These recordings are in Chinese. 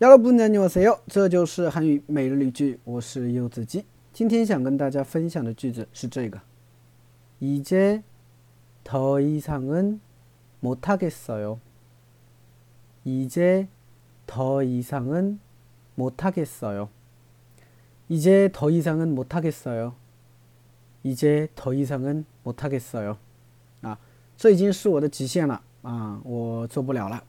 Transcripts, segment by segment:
여러분 안녕하세요. 这就是韩语每日例句，我是柚子鸡。今天想跟大家分享的句子是这个：이제더이상은못하겠어요。이제더이상은못하겠어 요。 이제더이상은못하겠어 요。 이제더이상은못하겠어 요。 啊，这已经是我的极限了啊，我做不了了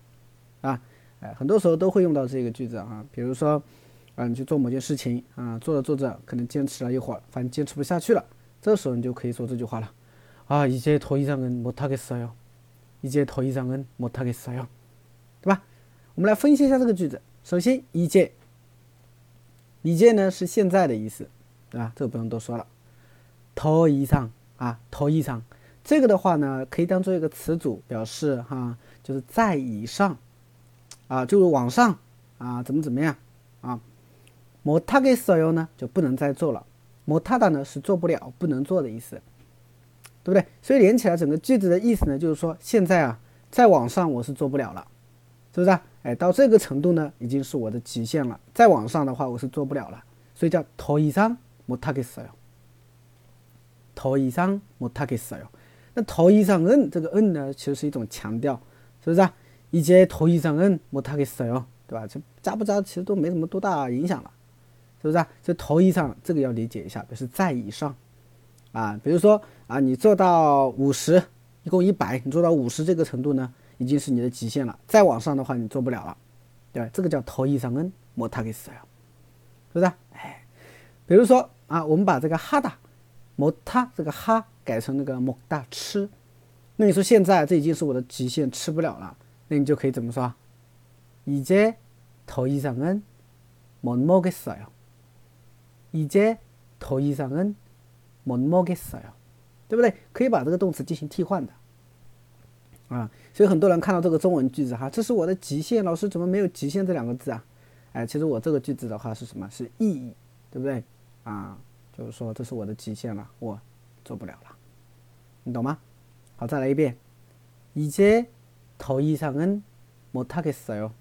啊。 哎，很多时候都会用到这个句子啊，比如说，啊，你去做某件事情啊，做着做着可能坚持了一会儿，反正坚持不下去了，这时候你就可以说这句话了，啊，이제더이상은못하겠어 요， 이제더이상은못하겠어 요， 对吧？我们来分析一下这个句子。首先，이제一제呢是现在的意思，对吧？这个不用多说了。더이 상， 啊，더이 상， 这个的话呢，可以当做一个词组，表示哈，就是在以上。 啊，就是往上啊，怎么怎么样啊？못하겠어요呢，就不能再做了。못하다呢是做不了、不能做的意思，对不对？所以连起来整个句子的意思呢，就是说现在啊，再往上我是做不了了，是不是？哎，到这个程度呢，已经是我的极限了。再往上的话，我是做不了了。所以叫더이상못하겠어 요。 더이상못하겠어 요。 那더이상은这个은呢，其实是一种强调，是不是？ 一节头以上恩莫他给死哟，对吧？这扎不扎其实都没什么多大影响了，是不是啊？这头以上这个要理解一下，表示在以上啊。比如说啊，你做到五十，一共一百，你做到五十这个程度呢，已经是你的极限了。再往上的话，你做不了了，对吧？这个叫头以上恩莫他给死哟，是不是？哎，比如说啊，我们把这个哈达莫他这个哈改成那个莫大吃，那你说现在这已经是我的极限，吃不了了。那你就可以怎么说？이제더이상은못먹겠어 요。 이제더이상은못먹겠어 요， 对不对？可以把这个动词进行替换的啊。所以很多人看到这个中文句子哈，这是我的极限，老师怎么没有极限这两个字啊？哎，其实我这个句子的话是什么？是意义，对不对？啊，就是说这是我的极限了，我做不了了，你懂吗？好，再来一遍，이제 더 이상은 못하겠어요.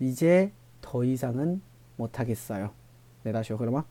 이제 더 이상은 못하겠어요. 네, 다시요. 그러면